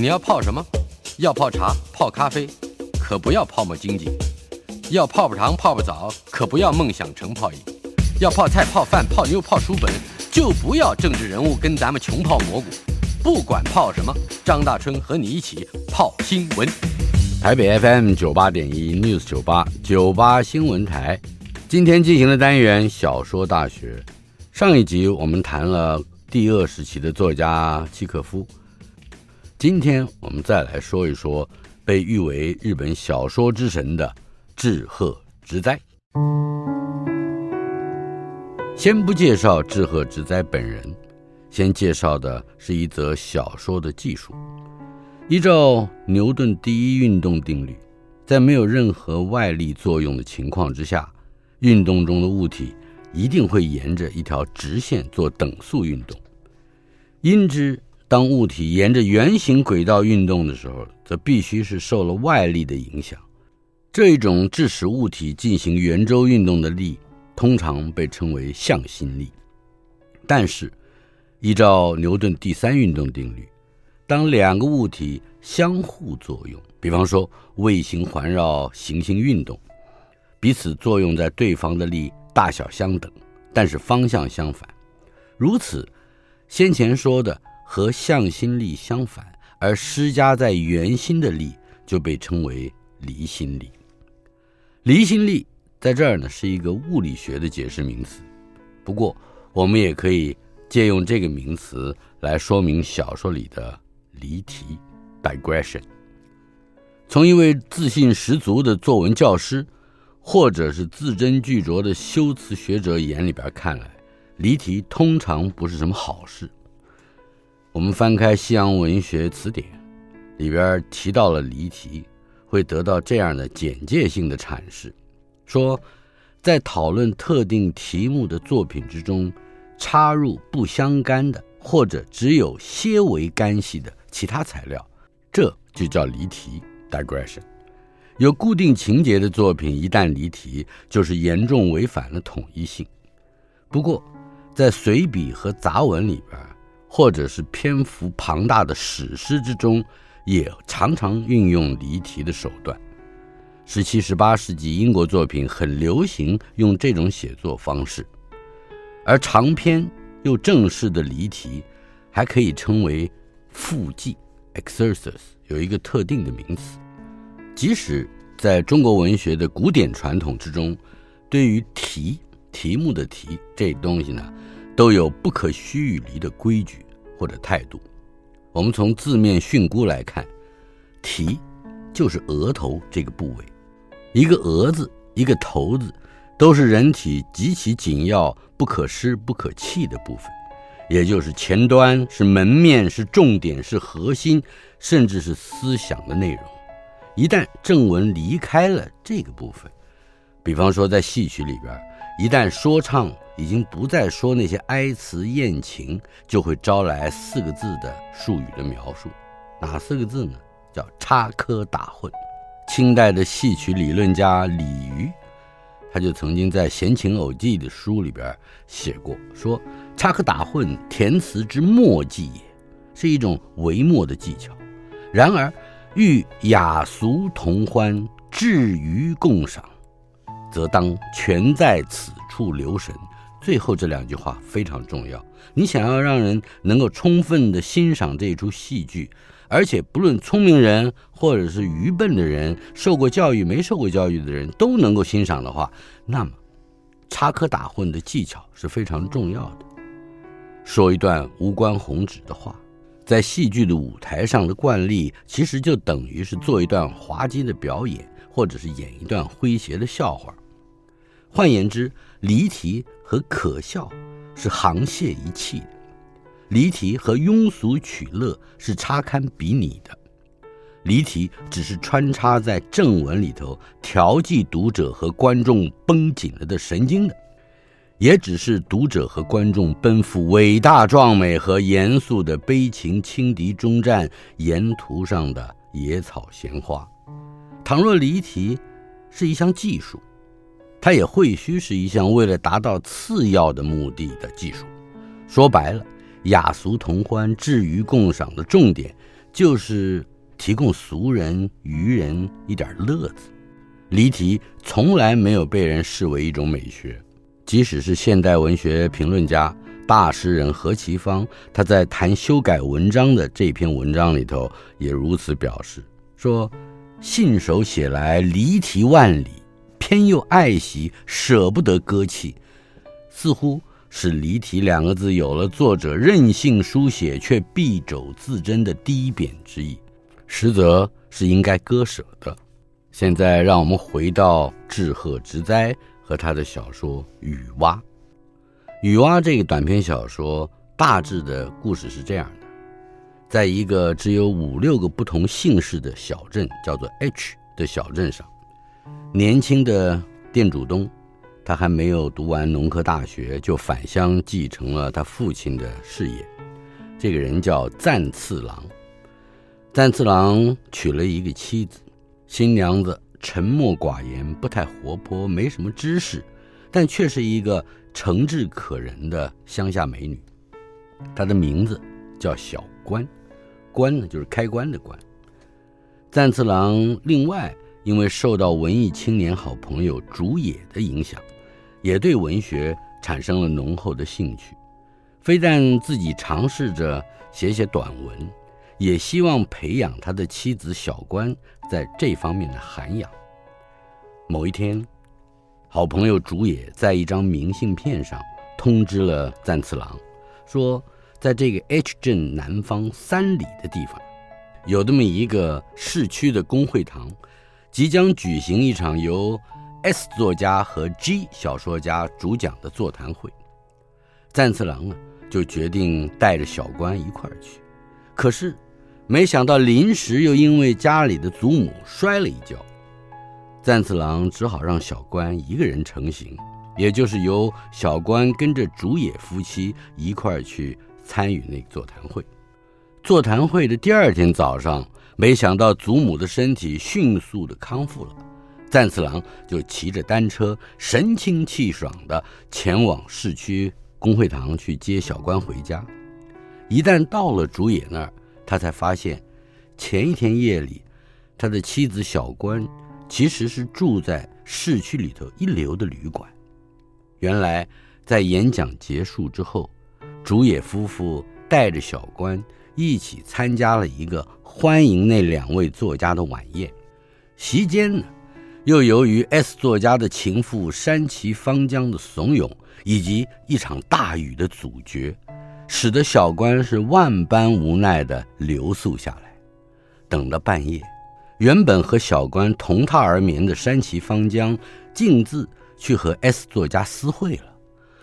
你要泡什么？要泡茶、泡咖啡，可不要泡沫经济；要泡泡糖、泡泡澡，可不要梦想成泡影；要泡菜、泡饭、泡妞、泡书本，就不要政治人物跟咱们穷泡蘑菇。不管泡什么，张大春和你一起泡新闻。台北 FM 九八点一 News 九八九八新闻台，今天进行的单元小说大学。上一集我们谈了第二时期的作家契诃夫。今天我们再来说一说被誉为日本小说之神的志贺直哉。先不介绍志贺直哉本人，先介绍的是一则小说的技术。依照牛顿第一运动定律，在没有任何外力作用的情况之下，运动中的物体一定会沿着一条直线做等速运动。因之。当物体沿着圆形轨道运动的时候，则必须是受了外力的影响。这一种致使物体进行圆周运动的力，通常被称为向心力。但是，依照牛顿第三运动定律，当两个物体相互作用，比方说卫星环绕行星运动，彼此作用在对方的力大小相等，但是方向相反，如此，先前说的。和向心力相反而施加在圆心的力就被称为离心力。离心力在这儿呢是一个物理学的解释名词，不过我们也可以借用这个名词来说明小说里的离题 （digression）。从一位自信十足的作文教师，或者是字斟句酌的修辞学者眼里边看来，离题通常不是什么好事。我们翻开西洋文学词典，里边提到了离题，会得到这样的简介性的阐释：说，在讨论特定题目的作品之中，插入不相干的或者只有些微干系的其他材料，这就叫离题 （digression）。有固定情节的作品一旦离题，就是严重违反了统一性。不过，在随笔和杂文里边。或者是篇幅庞大的史诗之中，也常常运用离题的手段。十七、十八世纪英国作品很流行用这种写作方式，而长篇又正式的离题，还可以称为附记 （excursus），有一个特定的名词。即使在中国文学的古典传统之中，对于题、题目的题这东西呢，都有不可须臾离的规矩或者态度。我们从字面训诂来看，题就是额头这个部位，一个额字，一个头字，都是人体极其紧要、不可失、不可弃的部分，也就是前端，是门面，是重点，是核心，甚至是思想的内容。一旦正文离开了这个部分，比方说在戏曲里边，一旦说唱。已经不再说那些哀词艳情，就会招来四个字的术语的描述。哪四个字呢？叫插科打诨。清代的戏曲理论家李渔，他就曾经在《闲情偶记》的书里边写过，说插科打诨，填词之末技也，是一种微末的技巧。然而，欲雅俗同欢，至于共赏，则当全在此处留神。最后这两句话非常重要。你想要让人能够充分地欣赏这一出戏剧，而且不论聪明人或者是愚笨的人，受过教育没受过教育的人都能够欣赏的话，那么插科打诨的技巧是非常重要的。说一段无关宏旨的话，在戏剧的舞台上的惯例，其实就等于是做一段滑稽的表演，或者是演一段诙谐的笑话。换言之，离题和可笑是沆瀣一气的。离题和庸俗取乐是差堪比拟的。离题只是穿插在正文里头，调剂读者和观众绷紧了的神经的，也只是读者和观众奔赴伟大壮美和严肃的悲情轻敌终战沿途上的野草闲花。倘若离题是一项技术，它也会须是一项为了达到次要的目的的技术。说白了，雅俗同欢、至于共赏的重点就是。提供俗人、愚人一点乐子，离题从来没有被人视为一种美学。即使是现代文学评论家、大诗人何其芳，他在谈修改文章的这篇文章里头也如此表示：说信手写来离题万里，偏又爱惜，舍不得割弃，似乎是离题两个字有了作者任性书写却敝帚自珍的低贬之意。实则是应该割舍的。现在让我们回到志贺直哉和他的小说《雨蛙》。《雨蛙》这个短篇小说大致的故事是这样的：在一个只有五六个不同姓氏的小镇，叫做 H 的小镇上，年轻的店主东，他还没有读完农科大学，就返乡继承了他父亲的事业。这个人叫赞次郎。赞次郎娶了一个妻子，新娘子沉默寡言，不太活泼，没什么知识，但却是一个诚挚可人的乡下美女。她的名字叫小关，关呢就是开关的关。赞次郎另外因为受到文艺青年好朋友竹野的影响，也对文学产生了浓厚的兴趣，非但自己尝试着写写短文。也希望培养他的妻子小关在这方面的涵养。某一天，好朋友竹野在一张明信片上通知了赞次郎，说在这个 H 镇南方三里的地方，有这么一个市区的公会堂，即将举行一场由 S 作家和 G 小说家主讲的座谈会。赞次郎呢，就决定带着小关一块儿去，可是。没想到临时又因为家里的祖母摔了一跤，赞次郎只好让小关一个人成行，也就是由小关跟着竹野夫妻一块儿去参与那座谈会。座谈会的第二天早上，没想到祖母的身体迅速的康复了，赞次郎就骑着单车，神清气爽的前往市区公会堂去接小关回家。一旦到了竹野那儿。他才发现，前一天夜里，他的妻子小关其实是住在市区里头一流的旅馆。原来，在演讲结束之后，竹野夫妇带着小关一起参加了一个欢迎那两位作家的晚宴。席间呢，又由于 S 作家的情妇山崎芳江的怂恿，以及一场大雨的阻绝。使得小关是万般无奈地留宿下来，等到半夜，原本和小关同榻而眠的山崎芳江径自去和 S 作家私会了，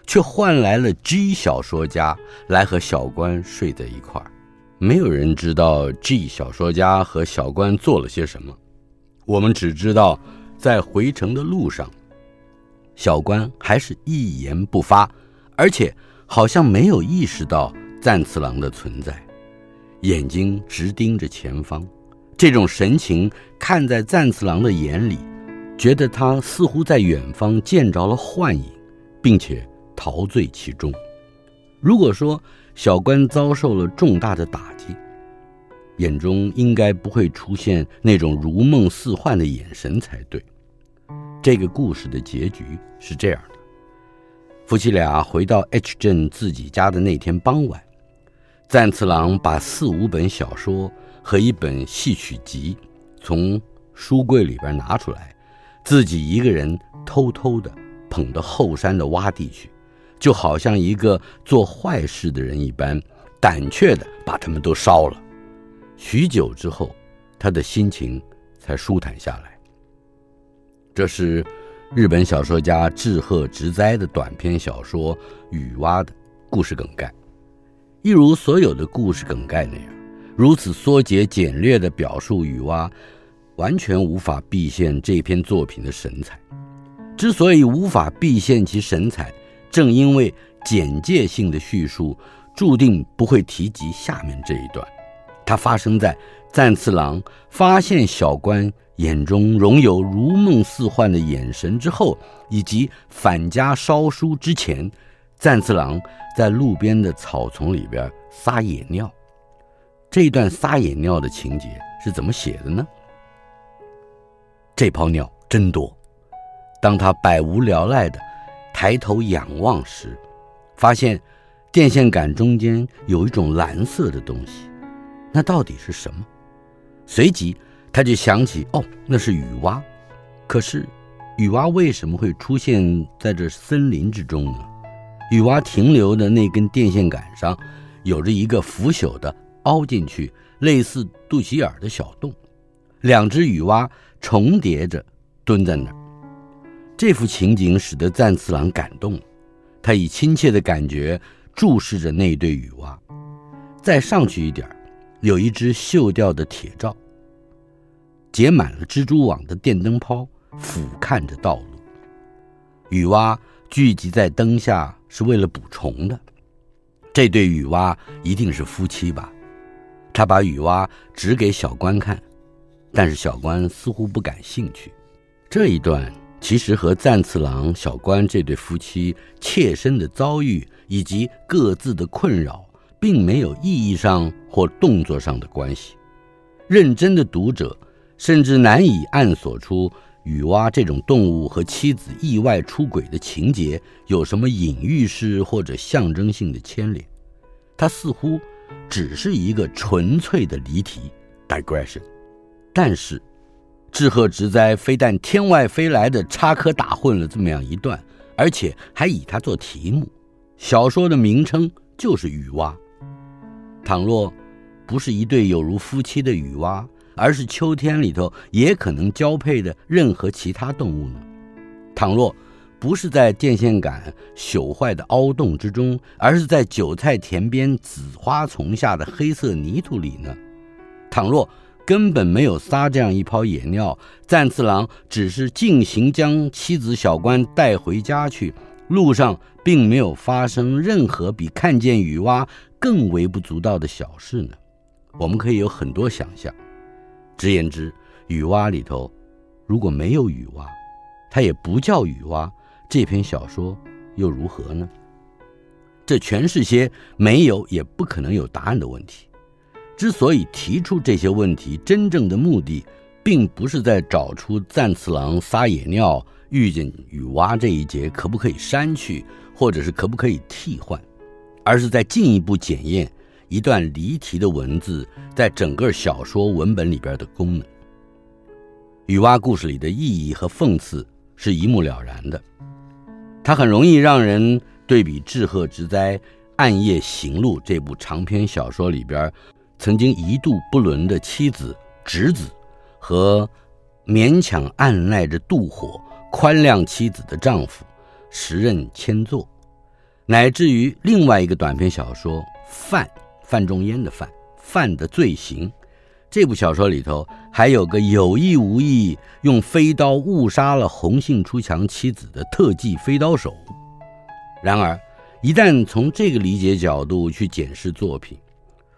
却换来了 G 小说家来和小关睡在一块儿。没有人知道 G 小说家和小关做了些什么，我们只知道在回程的路上，小关还是一言不发，而且。好像没有意识到赞次郎的存在，眼睛直盯着前方，这种神情看在赞次郎的眼里，觉得他似乎在远方见着了幻影，并且陶醉其中。如果说小关遭受了重大的打击，眼中应该不会出现那种如梦似幻的眼神才对。这个故事的结局是这样的。夫妻俩回到 H 镇自己家的那天傍晚，赞次郎把四五本小说和一本戏曲集从书柜里边拿出来，自己一个人偷偷的捧到后山的洼地去，就好像一个做坏事的人一般，胆怯地把他们都烧了。许久之后，他的心情才舒坦下来。这是。日本小说家志贺直哉的短篇小说《雨蛙》的故事梗概。一如所有的故事梗概那样，如此缩节简略的表述雨蛙，完全无法毕现这篇作品的神采。之所以无法毕现其神采，正因为简介性的叙述，注定不会提及下面这一段。它发生在赞次郎发现小关眼中仍有如梦似幻的眼神之后，以及返家烧书之前，赞次郎在路边的草丛里边撒野尿。这一段撒野尿的情节是怎么写的呢？这泡尿真多。当他百无聊赖的抬头仰望时，发现电线杆中间有一种蓝色的东西，那到底是什么？随即他就想起，哦，那是雨蛙。可是雨蛙为什么会出现在这森林之中呢？雨蛙停留的那根电线杆上，有着一个腐朽的凹进去、类似肚脐眼的小洞，两只雨蛙重叠着蹲在那儿。这幅情景使得赞次郎感动，他以亲切的感觉注视着那对雨蛙。再上去一点，有一只锈掉的铁罩，结满了蜘蛛网的电灯泡俯瞰着道路。雨蛙聚集在灯下是为了捕虫的。这对雨蛙一定是夫妻吧？他把雨蛙指给小官看，但是小官似乎不感兴趣。这一段。其实和赞次郎、小关这对夫妻切身的遭遇以及各自的困扰，并没有意义上或动作上的关系。认真的读者甚至难以暗索出雨蛙这种动物和妻子意外出轨的情节有什么隐喻式或者象征性的牵连。它似乎只是一个纯粹的离题 （digression），但是。志贺直哉非但天外飞来的插科打诨了这么样一段，而且还以它做题目。小说的名称就是《雨蛙》。倘若不是一对有如夫妻的雨蛙，而是秋天里头也可能交配的任何其他动物呢？倘若不是在电线杆朽坏的凹洞之中，而是在韭菜田边紫花丛下的黑色泥土里呢？倘若……根本没有撒这样一泡野尿，赞次郎只是径行将妻子小关带回家去，路上并没有发生任何比看见雨蛙更微不足道的小事呢。我们可以有很多想象。直言之，雨蛙里头如果没有雨蛙，它也不叫雨蛙，这篇小说又如何呢？这全是些没有也不可能有答案的问题。之所以提出这些问题，真正的目的，并不是在找出赞次郎撒野尿遇见女娲这一节可不可以删去，或者是可不可以替换，而是在进一步检验一段离题的文字在整个小说文本里边的功能。女娲故事里的意义和讽刺是一目了然的，它很容易让人对比志贺之灾《暗夜行路》这部长篇小说里边。曾经一度不伦的妻子、侄子，和勉强按捺着妒火、宽谅妻子的丈夫，时任千作，乃至于另外一个短篇小说《范范仲淹的范范的罪行》，这部小说里头还有个有意无意用飞刀误杀了红杏出墙妻子的特技飞刀手。然而，一旦从这个理解角度去检视作品，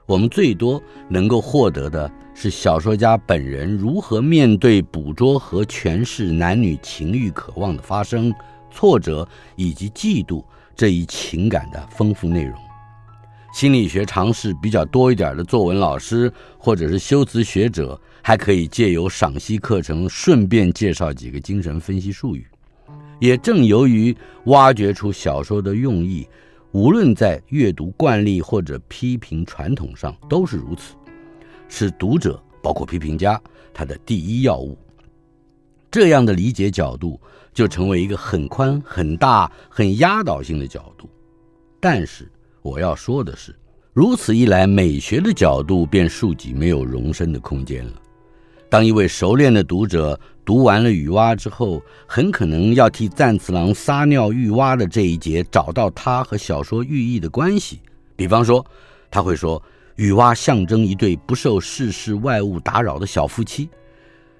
我们最多能够获得的是小说家本人如何面对捕捉和诠释男女情欲渴望的发生、挫折以及嫉妒这一情感的丰富内容。心理学常识比较多一点的作文老师或者是修辞学者，还可以借由赏析课程顺便介绍几个精神分析术语。也正由于挖掘出小说的用意。无论在阅读惯例或者批评传统上都是如此，是读者包括批评家他的第一要务。这样的理解角度就成为一个很宽、很大、很压倒性的角度。但是我要说的是，如此一来，美学的角度便庶几没有容身的空间了。当一位熟练的读者读完了雨蛙之后，很可能要替赞次郎撒尿浴蛙的这一节找到他和小说寓意的关系。比方说，他会说，雨蛙象征一对不受世事外物打扰的小夫妻。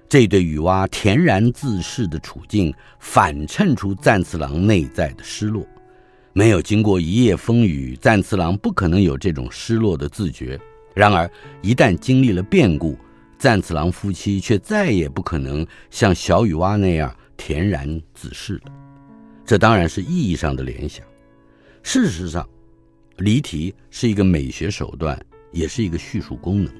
这对雨蛙恬然自适的处境，反衬出赞次郎内在的失落。没有经过一夜风雨，赞次郎不可能有这种失落的自觉。然而，一旦经历了变故，赞次郎夫妻却再也不可能像小雨蛙那样恬然自适了。这当然是意义上的联想。事实上，离题是一个美学手段，也是一个叙述功能。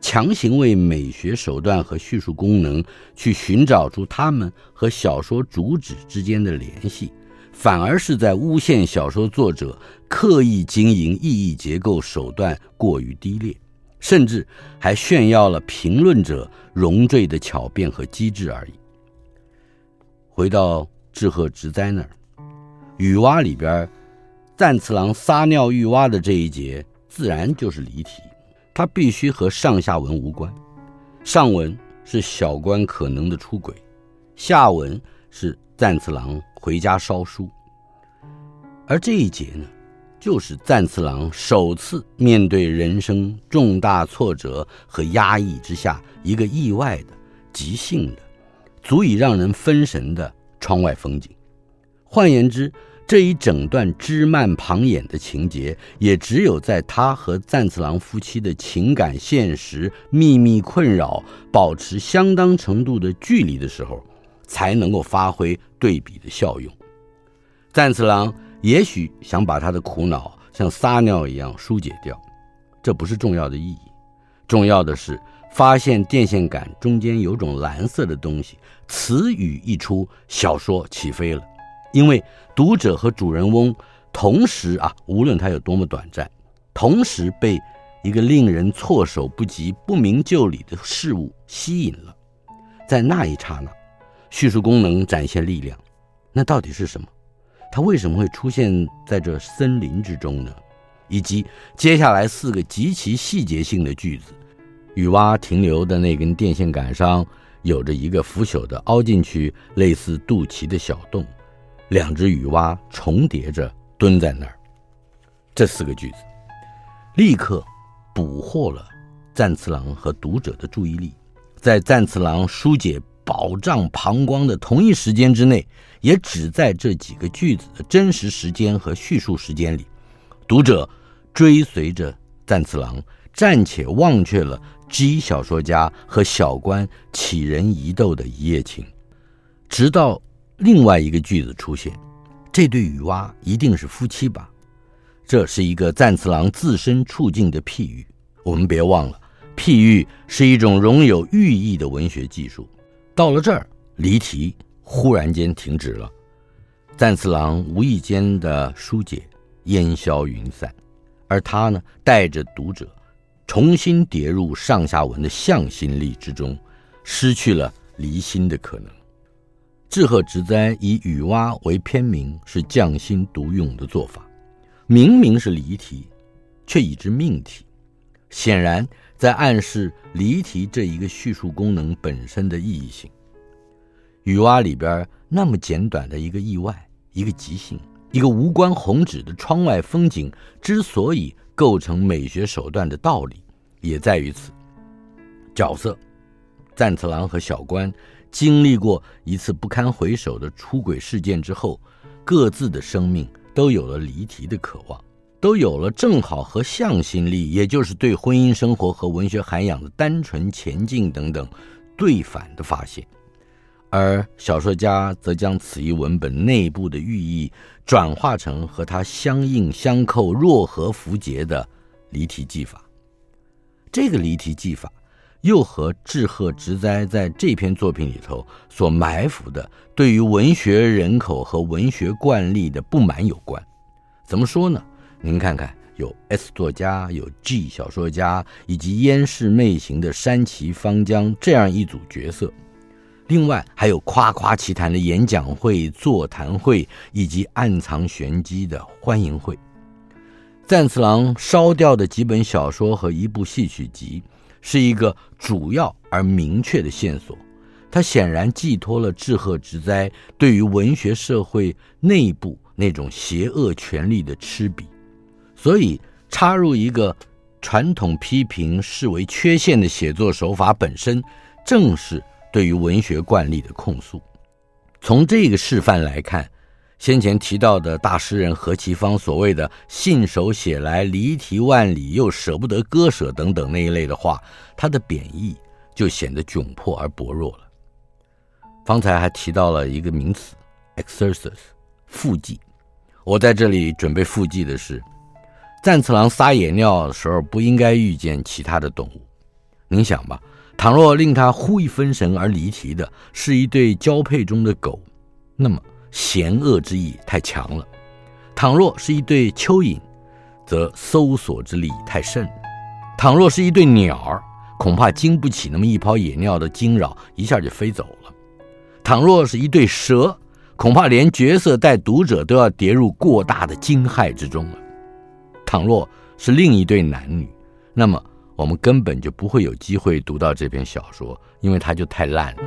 强行为美学手段和叙述功能去寻找出他们和小说主旨之间的联系，反而是在诬陷小说作者刻意经营意义结构手段过于低劣，甚至还炫耀了评论者容坠的巧辩和机智而已。回到志贺直哉那儿，雨蛙里边，赞次郎撒尿浴蛙的这一节，自然就是离题。它必须和上下文无关，上文是小关可能的出轨，下文是赞次郎回家烧书，而这一节呢，就是赞次郎首次面对人生重大挫折和压抑之下一个意外的、即兴的、足以让人分神的窗外风景。换言之，这一整段枝蔓旁演的情节，也只有在他和赞次郎夫妻的情感现实秘密困扰保持相当程度的距离的时候，才能够发挥对比的效用。赞次郎也许想把他的苦恼像撒尿一样疏解掉，这不是重要的意义，重要的是发现电线杆中间有种蓝色的东西。词语一出，小说起飞了。因为读者和主人翁同时啊，无论他有多么短暂，同时被一个令人措手不及、不明就里的事物吸引了，在那一刹那，叙述功能展现力量。那到底是什么？它为什么会出现在这森林之中呢？以及接下来四个极其细节性的句子：雨蛙停留的那根电线杆上有着一个腐朽的凹进去类似肚脐的小洞。两只雨蛙重叠着蹲在那儿，这四个句子立刻捕获了赞次郎和读者的注意力。在赞次郎疏解饱胀膀胱的同一时间之内，也只在这几个句子的真实时间和叙述时间里，读者追随着赞次郎，暂且忘却了 G 小说家和小关启人疑窦的一夜情，直到。另外一个句子出现，这对雨蛙一定是夫妻吧？这是一个赞次郎自身处境的譬喻。我们别忘了，譬喻是一种容有寓意的文学技术。到了这儿，离题忽然间停止了。赞次郎无意间的疏解烟消云散，而他呢，带着读者重新跌入上下文的向心力之中，失去了离心的可能。志贺直哉以雨蛙为篇名是匠心独用的做法，明明是离题，却以之命题，显然在暗示离题这一个叙述功能本身的意义性。雨蛙里边那么简短的一个意外，一个即兴，一个无关宏旨的窗外风景，之所以构成美学手段的道理，也在于此。角色，赞次郎和小关。经历过一次不堪回首的出轨事件之后，各自的生命都有了离题的渴望，都有了正好和向心力，也就是对婚姻生活和文学涵养的单纯前进等等对反的发现，而小说家则将此一文本内部的寓意转化成和它相应相扣、若合符节的离题技法。这个离题技法。又和志贺直哉在这篇作品里头所埋伏的对于文学人口和文学惯例的不满有关。怎么说呢？您看看，有 S 作家，有 G 小说家，以及烟视媚行的山崎芳江这样一组角色，另外还有夸夸其谈的演讲会、座谈会，以及暗藏玄机的欢迎会。赞次郎烧掉的几本小说和一部戏曲集。是一个主要而明确的线索，它显然寄托了志贺直哉对于文学社会内部那种邪恶权力的嗤鄙，所以插入一个传统批评视为缺陷的写作手法，本身正是对于文学惯例的控诉。从这个示范来看，先前提到的大诗人何其芳所谓的“信手写来，离题万里，又舍不得割舍”等等那一类的话，他的贬义就显得窘迫而薄弱了。方才还提到了一个名词 “exercise”，附记。我在这里准备复记的是：战次郎撒野尿的时候不应该遇见其他的动物。您想吧，倘若令他忽一分神而离题的是一对交配中的狗，那么。嫌恶之意太强了，倘若是一对蚯蚓，则搜索之力太甚；倘若是一对鸟儿，恐怕经不起那么一泡野尿的惊扰，一下就飞走了；倘若是一对蛇，恐怕连角色带读者都要跌入过大的惊骇之中了；倘若是另一对男女，那么我们根本就不会有机会读到这篇小说，因为它就太烂了。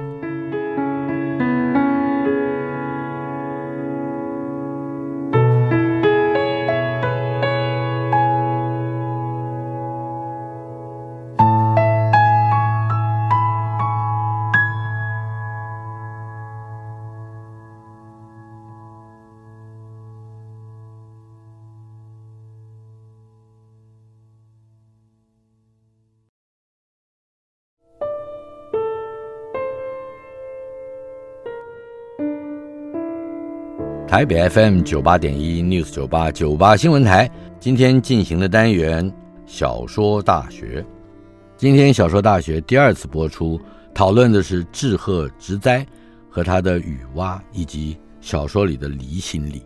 台北 FM 九八点一 News 九八九八新闻台，今天进行的单元小说大学。今天小说大学第二次播出，讨论的是志贺直哉和他的雨蛙，以及小说里的离心力。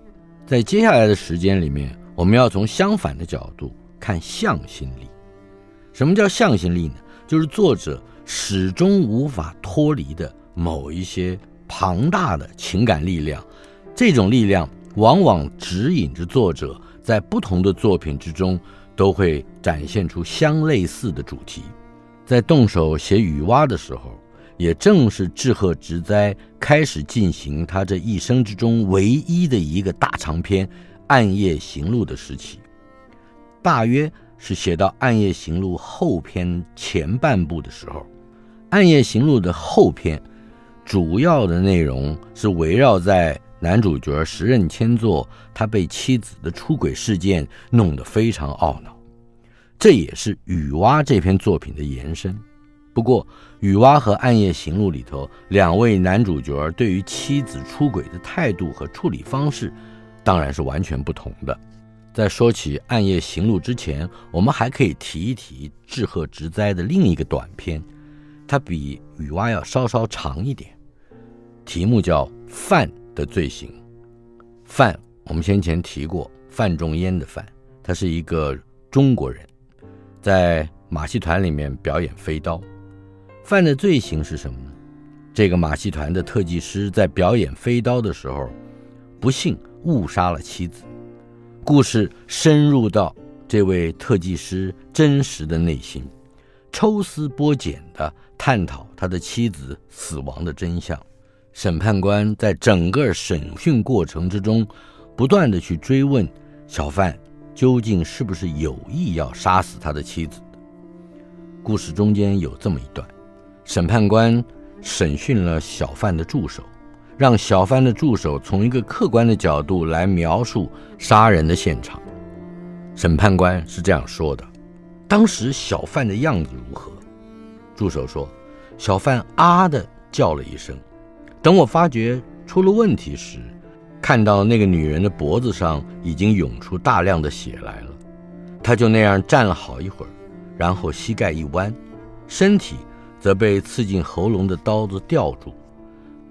在接下来的时间里面，我们要从相反的角度看向心力。什么叫向心力呢？就是作者始终无法脱离的某一些庞大的情感力量。这种力量往往指引着作者在不同的作品之中都会展现出相类似的主题。在动手写雨蛙的时候，也正是志贺直哉开始进行他这一生之中唯一的一个大长篇《暗夜行路》的时期，大约是写到《暗夜行路》后篇前半部的时候，《暗夜行路》的后篇主要的内容是围绕在。男主角时任千作，他被妻子的出轨事件弄得非常懊恼，这也是《雨蛙》这篇作品的延伸。不过，《雨蛙》和《暗夜行路》里头两位男主角对于妻子出轨的态度和处理方式，当然是完全不同的。在说起《暗夜行路》之前，我们还可以提一提志贺直哉的另一个短篇，它比《雨蛙》要稍稍长一点，题目叫《饭》。的罪行，范，我们先前提过，范仲淹的范，他是一个中国人，在马戏团里面表演飞刀。范的罪行是什么呢？这个马戏团的特技师在表演飞刀的时候，不幸误杀了妻子。故事深入到这位特技师真实的内心，抽丝剥茧地探讨他的妻子死亡的真相。审判官在整个审讯过程之中，不断的去追问小范究竟是不是有意要杀死他的妻子。故事中间有这么一段：审判官审讯了小范的助手，让小范的助手从一个客观的角度来描述杀人的现场。审判官是这样说的：当时小范的样子如何？助手说：小范啊的叫了一声。等我发觉出了问题时，看到那个女人的脖子上已经涌出大量的血来了，她就那样站了好一会儿，然后膝盖一弯，身体则被刺进喉咙的刀子吊住。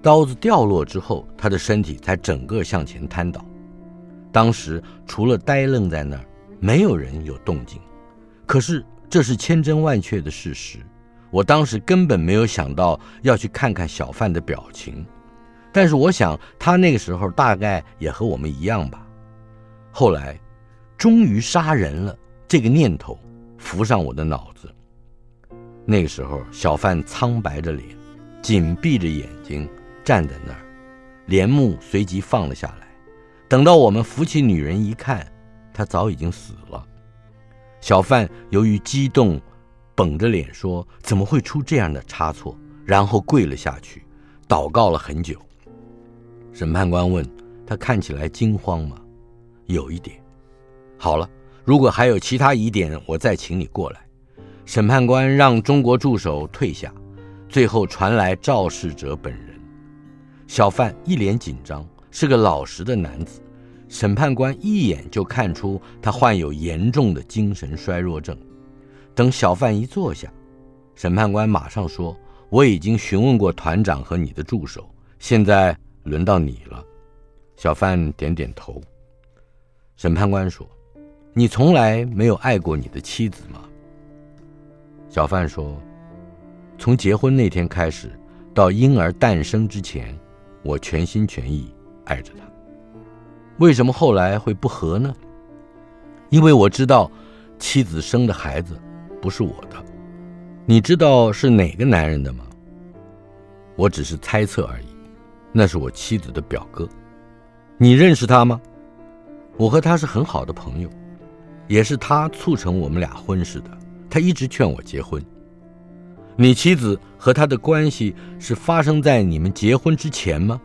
刀子掉落之后，她的身体才整个向前瘫倒。当时除了呆愣在那儿，没有人有动静。可是这是千真万确的事实。我当时根本没有想到要去看看小范的表情，但是我想他那个时候大概也和我们一样吧。后来，终于杀人了这个念头浮上我的脑子。那个时候，小范苍白着脸，紧闭着眼睛站在那儿，帘幕随即放了下来。等到我们扶起女人一看，她早已经死了。小范由于激动，绷着脸说：“怎么会出这样的差错？”然后跪了下去，祷告了很久。审判官问他：“看起来惊慌吗？”“有一点。”“好了，如果还有其他疑点，我再请你过来。”审判官让中国助手退下，最后传来肇事者本人。小范一脸紧张，是个老实的男子。审判官一眼就看出他患有严重的精神衰弱症。等小范一坐下，审判官马上说：“我已经询问过团长和你的助手，现在轮到你了。”小范点点头。审判官说：“你从来没有爱过你的妻子吗？”小范说：“从结婚那天开始，到婴儿诞生之前，我全心全意爱着她。为什么后来会不和呢？因为我知道妻子生的孩子不是我的。你知道是哪个男人的吗？我只是猜测而已。那是我妻子的表哥。你认识他吗？我和他是很好的朋友，也是他促成我们俩婚事的。”他一直劝我结婚。你妻子和他的关系是发生在你们结婚之前吗？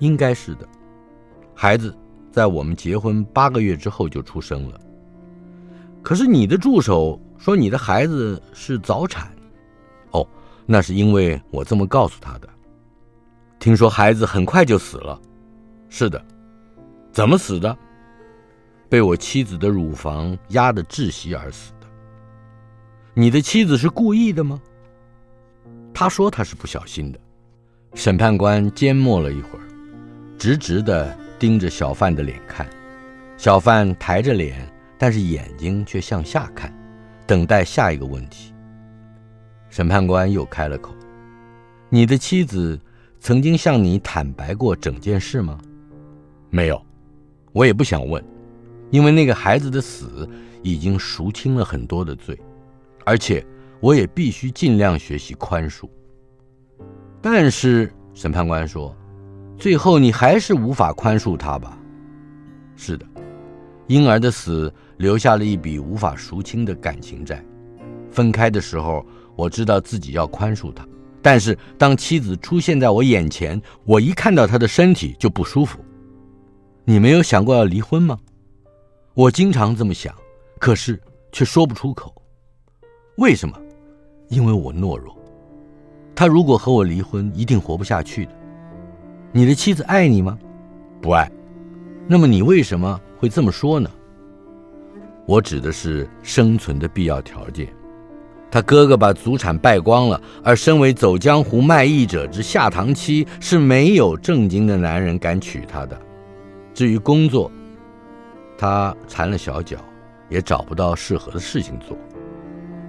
应该是的。孩子在我们结婚八个月之后就出生了。可是你的助手说你的孩子是早产。哦，那是因为我这么告诉他的。听说孩子很快就死了。是的。怎么死的？被我妻子的乳房压得窒息而死的。你的妻子是故意的吗？他说他是不小心的。审判官缄默了一会儿，直直地盯着小贩的脸看。小贩抬着脸，但是眼睛却向下看，等待下一个问题。审判官又开了口：“你的妻子曾经向你坦白过整件事吗？”“没有，我也不想问，因为那个孩子的死已经赎清了很多的罪。”而且，我也必须尽量学习宽恕。但是，审判官说，最后你还是无法宽恕他吧？是的，婴儿的死留下了一笔无法赎清的感情债。分开的时候，我知道自己要宽恕他，但是当妻子出现在我眼前，我一看到她的身体就不舒服。你没有想过要离婚吗？我经常这么想，可是却说不出口。为什么？因为我懦弱。他如果和我离婚，一定活不下去的。你的妻子爱你吗？不爱。那么你为什么会这么说呢？我指的是生存的必要条件。他哥哥把祖产败光了，而身为走江湖卖艺者之下堂妻，是没有正经的男人敢娶她的。至于工作，他缠了小脚，也找不到适合的事情做。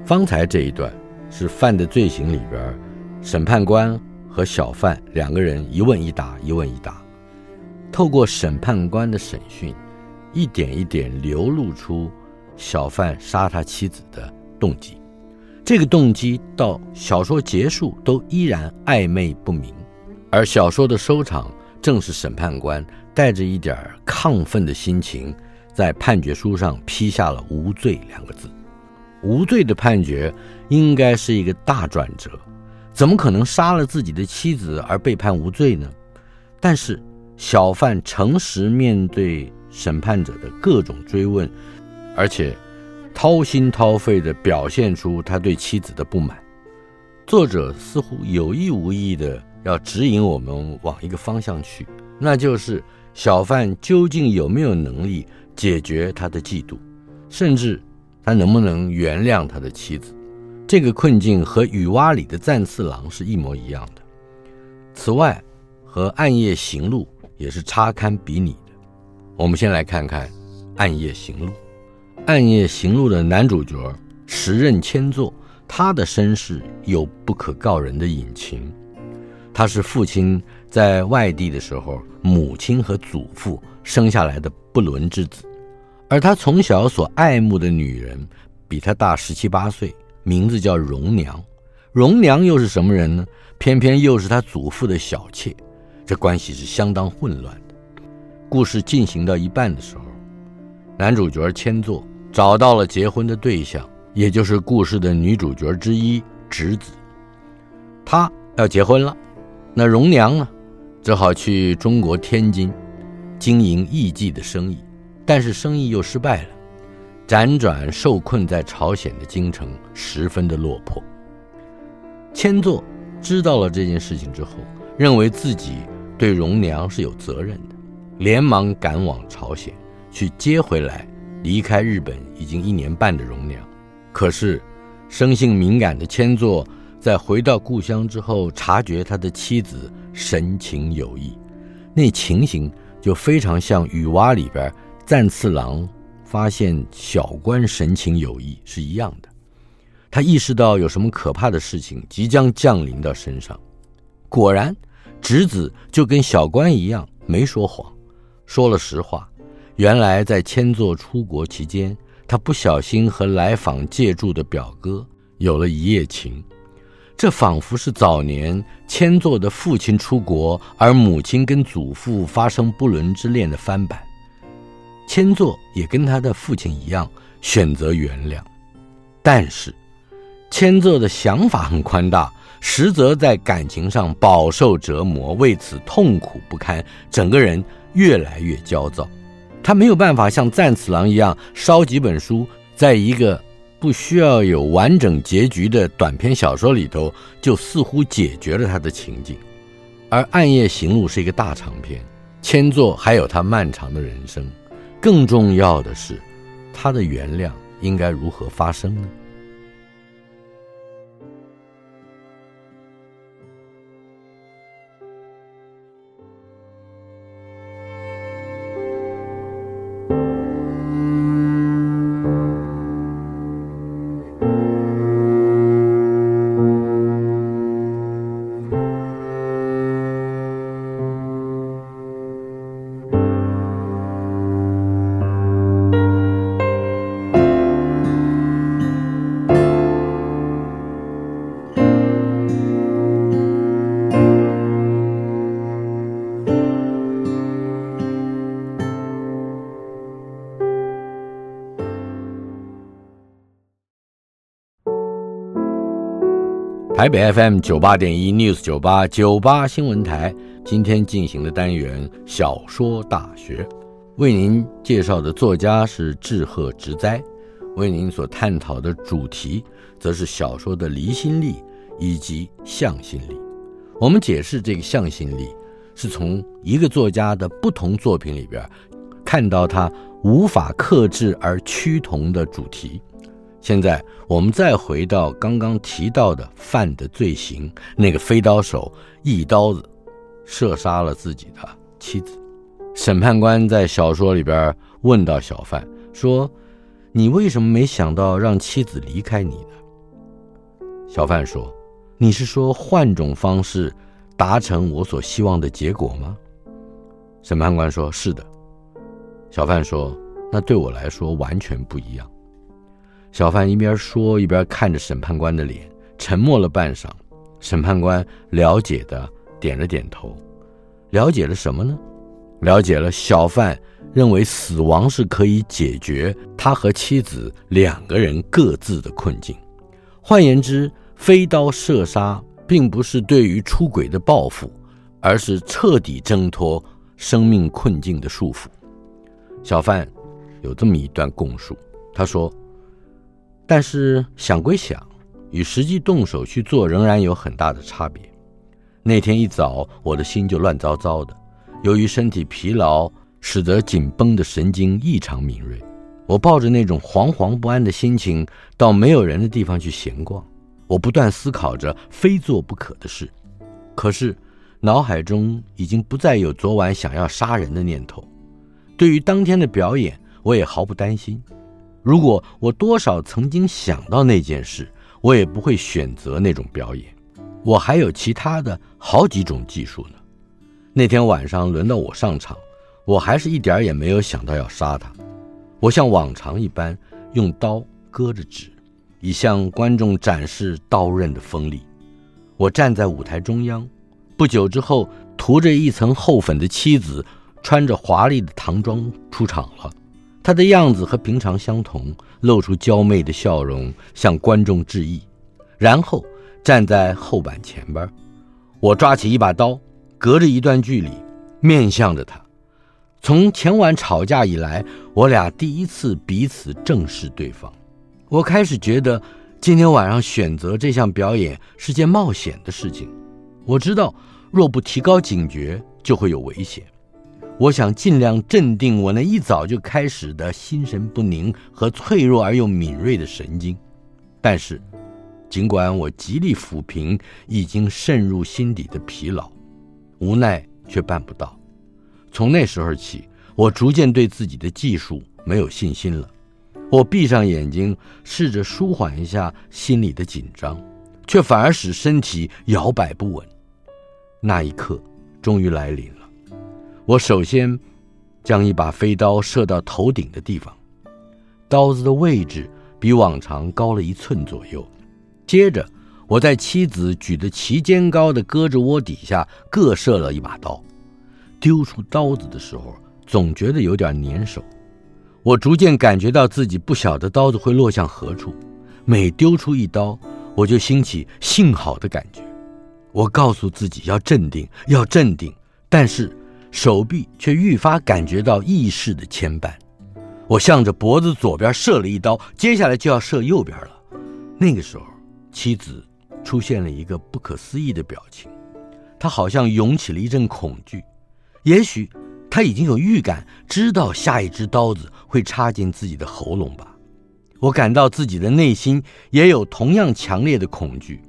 方才这一段是犯的罪行里边，审判官和小贩两个人一问一答，一问一答，透过审判官的审讯，一点一点流露出小贩杀他妻子的动机。这个动机到小说结束都依然暧昧不明，而小说的收场正是审判官带着一点亢奋的心情，在判决书上批下了“无罪”两个字。无罪的判决应该是一个大转折，怎么可能杀了自己的妻子而被判无罪呢？但是小贩诚实面对审判者的各种追问，而且掏心掏肺地表现出他对妻子的不满。作者似乎有意无意地要指引我们往一个方向去，那就是小贩究竟有没有能力解决他的嫉妒，甚至。他能不能原谅他的妻子？这个困境和《雨蛙》里的赞次郎是一模一样的。此外，和《暗夜行路》也是差堪比拟的。我们先来看看《暗夜行路》。《暗夜行路》的男主角时任千作，他的身世有不可告人的隐情。他是父亲在外地的时候，母亲和祖父生下来的不伦之子。而他从小所爱慕的女人，比他大十七八岁，名字叫荣娘。荣娘又是什么人呢？偏偏又是他祖父的小妾，这关系是相当混乱的。故事进行到一半的时候，男主角千作找到了结婚的对象，也就是故事的女主角之一直子。她要结婚了，那荣娘呢，只好去中国天津经营艺妓的生意，但是生意又失败了，辗转受困在朝鲜的京城，十分的落魄。千座知道了这件事情之后，认为自己对荣娘是有责任的，连忙赶往朝鲜去接回来。离开日本已经一年半的荣娘，可是生性敏感的千座在回到故乡之后，察觉他的妻子神情有异，那情形就非常像雨蛙里边赞次郎发现小官神情有异是一样的。他意识到有什么可怕的事情即将降临到身上。果然，直子就跟小官一样，没说谎，说了实话。原来在千座出国期间，他不小心和来访借住的表哥有了一夜情，这仿佛是早年千座的父亲出国，而母亲跟祖父发生不伦之恋的翻版。千座也跟他的父亲一样选择原谅，但是千座的想法很宽大，实则在感情上饱受折磨，为此痛苦不堪，整个人越来越焦躁。他没有办法像赞次郎一样烧几本书，在一个不需要有完整结局的短篇小说里头，就似乎解决了他的情境。而《暗夜行路》是一个大长篇，千作还有他漫长的人生。更重要的是，他的原谅应该如何发生呢？台北 FM 九八点一 News 九八九八新闻台，今天进行的单元小说大学，为您介绍的作家是志贺直哉，为您所探讨的主题则是小说的离心力以及向心力。我们解释这个向心力，是从一个作家的不同作品里边看到他无法克制而趋同的主题。现在我们再回到刚刚提到的犯的罪行，那个飞刀手一刀子射杀了自己的妻子。审判官在小说里边问到小贩说：“你为什么没想到让妻子离开你呢？”小贩说：“你是说换种方式达成我所希望的结果吗？”审判官说：“是的。”小贩说：“那对我来说完全不一样。”小贩一边说，一边看着审判官的脸，沉默了半晌。审判官了解的点了点头。了解了什么呢？了解了小贩认为死亡是可以解决他和妻子两个人各自的困境。换言之，飞刀射杀并不是对于出轨的报复，而是彻底挣脱生命困境的束缚。小贩有这么一段供述，他说。但是想归想，与实际动手去做仍然有很大的差别。那天一早，我的心就乱糟糟的，由于身体疲劳，使得紧绷的神经异常敏锐。我抱着那种惶惶不安的心情，到没有人的地方去闲逛。我不断思考着非做不可的事，可是脑海中已经不再有昨晚想要杀人的念头。对于当天的表演，我也毫不担心。如果我多少曾经想到那件事，我也不会选择那种表演。我还有其他的好几种技术呢。那天晚上轮到我上场，我还是一点也没有想到要杀他。我像往常一般用刀割着纸，以向观众展示刀刃的锋利。我站在舞台中央，不久之后，涂着一层厚粉的妻子穿着华丽的唐装出场了。他的样子和平常相同，露出娇媚的笑容，向观众致意，然后站在后板前边。我抓起一把刀，隔着一段距离，面向着他。从前晚吵架以来，我俩第一次彼此正视对方。我开始觉得，今天晚上选择这项表演是件冒险的事情。我知道，若不提高警觉，就会有危险。我想尽量镇定我那一早就开始的心神不宁和脆弱而又敏锐的神经，但是，尽管我极力抚平已经渗入心底的疲劳，无奈却办不到。从那时候起，我逐渐对自己的技术没有信心了。我闭上眼睛，试着舒缓一下心里的紧张，却反而使身体摇摆不稳。那一刻终于来临了。我首先将一把飞刀射到头顶的地方，刀子的位置比往常高了一寸左右。接着，我在妻子举得齐肩高的胳肢窝底下各射了一把刀。丢出刀子的时候，总觉得有点粘手。我逐渐感觉到自己不晓得刀子会落向何处。每丢出一刀，我就兴起幸好的感觉。我告诉自己要镇定，要镇定，但是。手臂却愈发感觉到意识的牵绊，我向着脖子左边射了一刀，接下来就要射右边了。那个时候，妻子出现了一个不可思议的表情，她好像涌起了一阵恐惧，也许她已经有预感，知道下一支刀子会插进自己的喉咙吧。我感到自己的内心也有同样强烈的恐惧，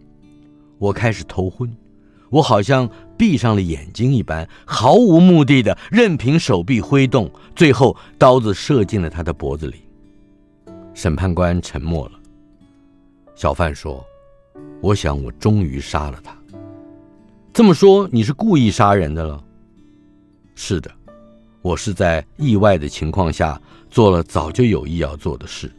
我开始头昏。我好像闭上了眼睛一般，毫无目的的任凭手臂挥动，最后刀子射进了他的脖子里。审判官沉默了。小贩说：“我想我终于杀了他。”这么说，你是故意杀人的了？是的，我是在意外的情况下做了早就有意要做的事。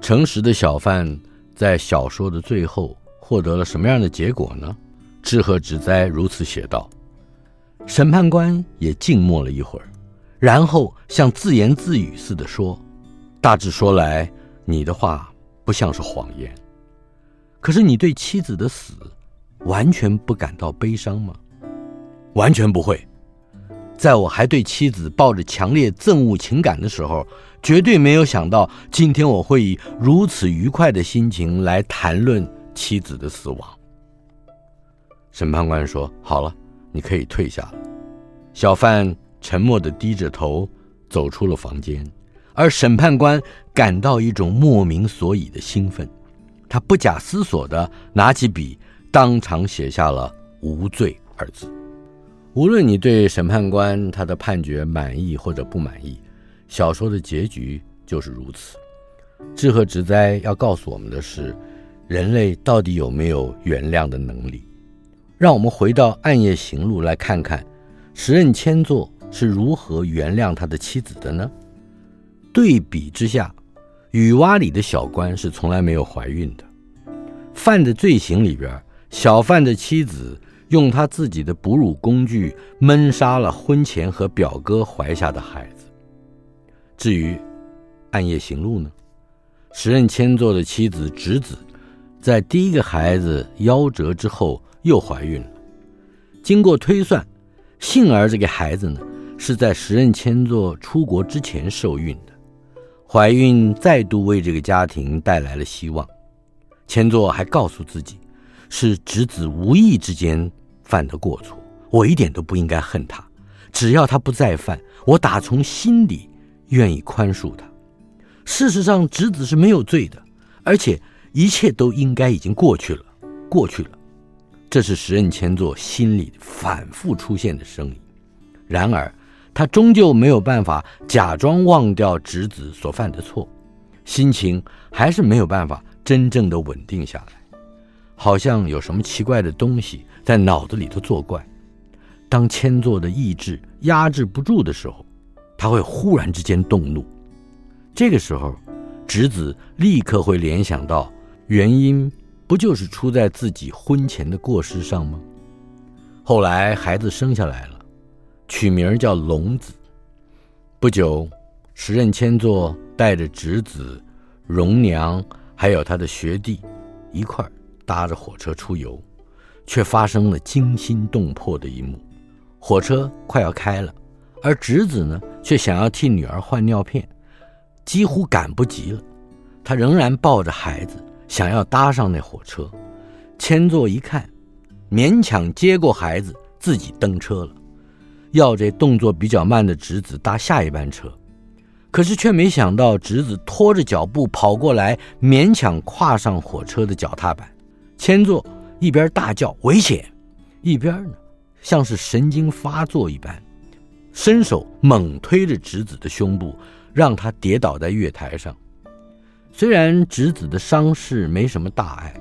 诚实的小贩在小说的最后获得了什么样的结果呢？志贺直哉如此写道。审判官也静默了一会儿，然后像自言自语似的说：“大致说来，你的话不像是谎言。可是你对妻子的死完全不感到悲伤吗？完全不会。在我还对妻子抱着强烈憎恶情感的时候，绝对没有想到今天我会以如此愉快的心情来谈论妻子的死亡。”审判官说：“好了，你可以退下了。”小贩沉默地低着头走出了房间，而审判官感到一种莫名所以的兴奋，他不假思索地拿起笔，当场写下了“无罪”二字。无论你对审判官他的判决满意或者不满意，小说的结局就是如此。志贺直哉要告诉我们的是，人类到底有没有原谅的能力？让我们回到《暗夜行路》来看看，时任千作是如何原谅他的妻子的呢？对比之下，雨洼里的小关是从来没有怀孕的。犯的罪行里边，小贩的妻子用他自己的哺乳工具闷杀了婚前和表哥怀下的孩子。至于《暗夜行路》呢，时任千作的妻子直子，在第一个孩子夭折之后。又怀孕了。经过推算，幸而这个孩子呢，是在时任千座出国之前受孕的。怀孕再度为这个家庭带来了希望。千作还告诉自己，是直子无意之间犯的过错，我一点都不应该恨他。只要他不再犯，我打从心底愿意宽恕他。事实上，直子是没有罪的，而且一切都应该已经过去了，过去了。这是时任千作心里反复出现的声音，然而他终究没有办法假装忘掉直子所犯的错，心情还是没有办法真正的稳定下来，好像有什么奇怪的东西在脑子里头作怪。当千作的意志压制不住的时候，他会忽然之间动怒，这个时候，直子立刻会联想到原因。不就是出在自己婚前的过失上吗？后来孩子生下来了，取名叫龙子。不久，时任千作带着侄子、荣娘，还有他的学弟，一块儿搭着火车出游，却发生了惊心动魄的一幕：火车快要开了，而侄子呢，却想要替女儿换尿片，几乎赶不及了。他仍然抱着孩子，想要搭上那火车。千作一看，勉强接过孩子，自己登车了，要这动作比较慢的侄子搭下一班车。可是却没想到，侄子拖着脚步跑过来，勉强跨上火车的脚踏板。千作一边大叫危险，一边呢，像是神经发作一般，伸手猛推着侄子的胸部，让他跌倒在月台上。虽然侄子的伤势没什么大碍，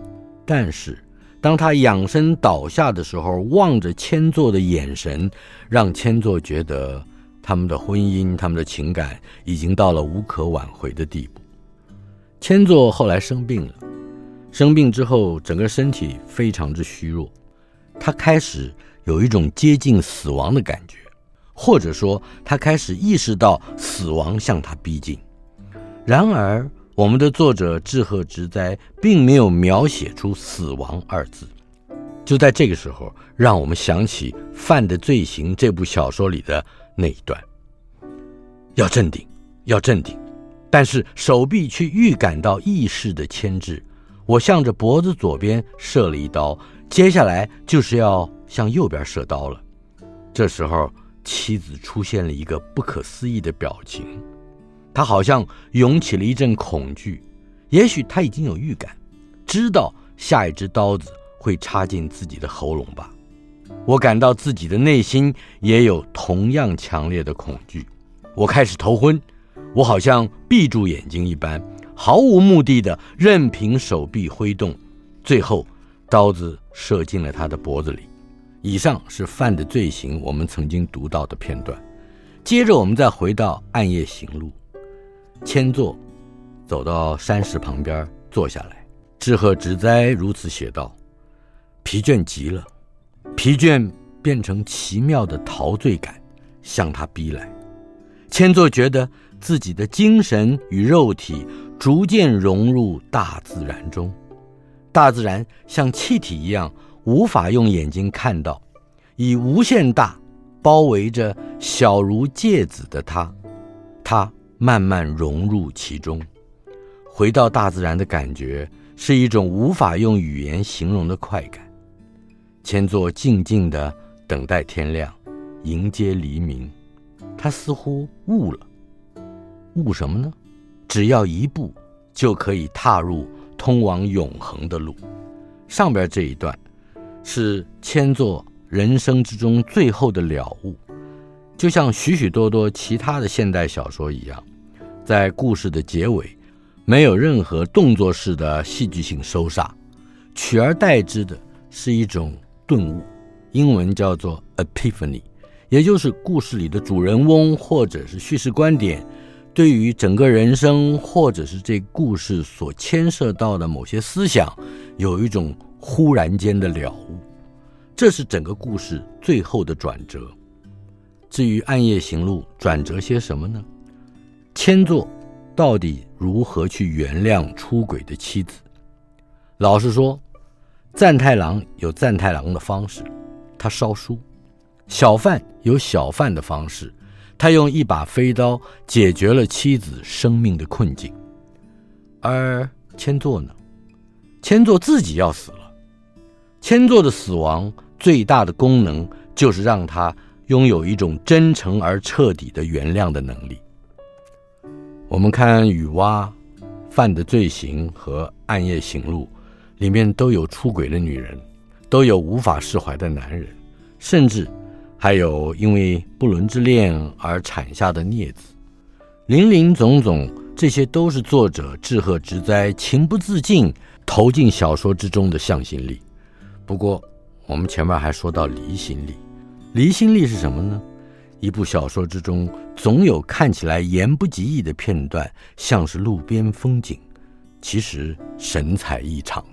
但是当他仰身倒下的时候，望着千座的眼神，让千座觉得。他们的婚姻，他们的情感已经到了无可挽回的地步。千座后来生病了，生病之后，整个身体非常之虚弱，他开始有一种接近死亡的感觉，或者说，他开始意识到死亡向他逼近。然而，我们的作者志贺直哉并没有描写出“死亡”二字。就在这个时候，让我们想起《犯的罪行》这部小说里的。那一段，要镇定，要镇定，但是手臂却预感到意识的牵制。我向着脖子左边射了一刀，接下来就是要向右边射刀了。这时候，妻子出现了一个不可思议的表情，他好像涌起了一阵恐惧。也许他已经有预感，知道下一支刀子会插进自己的喉咙吧。我感到自己的内心也有同样强烈的恐惧，我开始头昏，我好像闭住眼睛一般，毫无目的的任凭手臂挥动，最后刀子射进了他的脖子里。以上是犯的罪行，我们曾经读到的片段。接着我们再回到《暗夜行路》，千座走到山石旁边坐下来，志贺直哉如此写道：疲倦极了。疲倦变成奇妙的陶醉感，向他逼来。千座觉得自己的精神与肉体逐渐融入大自然中，大自然像气体一样，无法用眼睛看到，以无限大包围着小如芥子的他，他慢慢融入其中。回到大自然的感觉是一种无法用语言形容的快感。千作静静地等待天亮，迎接黎明。他似乎悟了，悟什么呢？只要一步，就可以踏入通往永恒的路。上边这一段，是千作人生之中最后的了悟，就像许许多多其他的现代小说一样，在故事的结尾，没有任何动作式的戏剧性收煞，取而代之的是一种。顿悟，英文叫做 epiphany，也就是故事里的主人翁或者是叙事观点，对于整个人生或者是这故事所牵涉到的某些思想，有一种忽然间的了悟，这是整个故事最后的转折。至于《暗夜行路》转折些什么呢？千作到底如何去原谅出轨的妻子？老实说。赞太郎有赞太郎的方式，他烧书；小贩有小贩的方式，他用一把飞刀解决了妻子生命的困境。而千作呢？千作自己要死了。千作的死亡最大的功能就是让他拥有一种真诚而彻底的原谅的能力。我们看雨蛙犯的罪行和暗夜行路。里面都有出轨的女人，都有无法释怀的男人，甚至还有因为不伦之恋而产下的孽子，林林总总，这些都是作者志贺直哉情不自禁投进小说之中的向心力。不过，我们前面还说到离心力，离心力是什么呢？一部小说之中总有看起来言不及义的片段像是路边风景其实神采异常。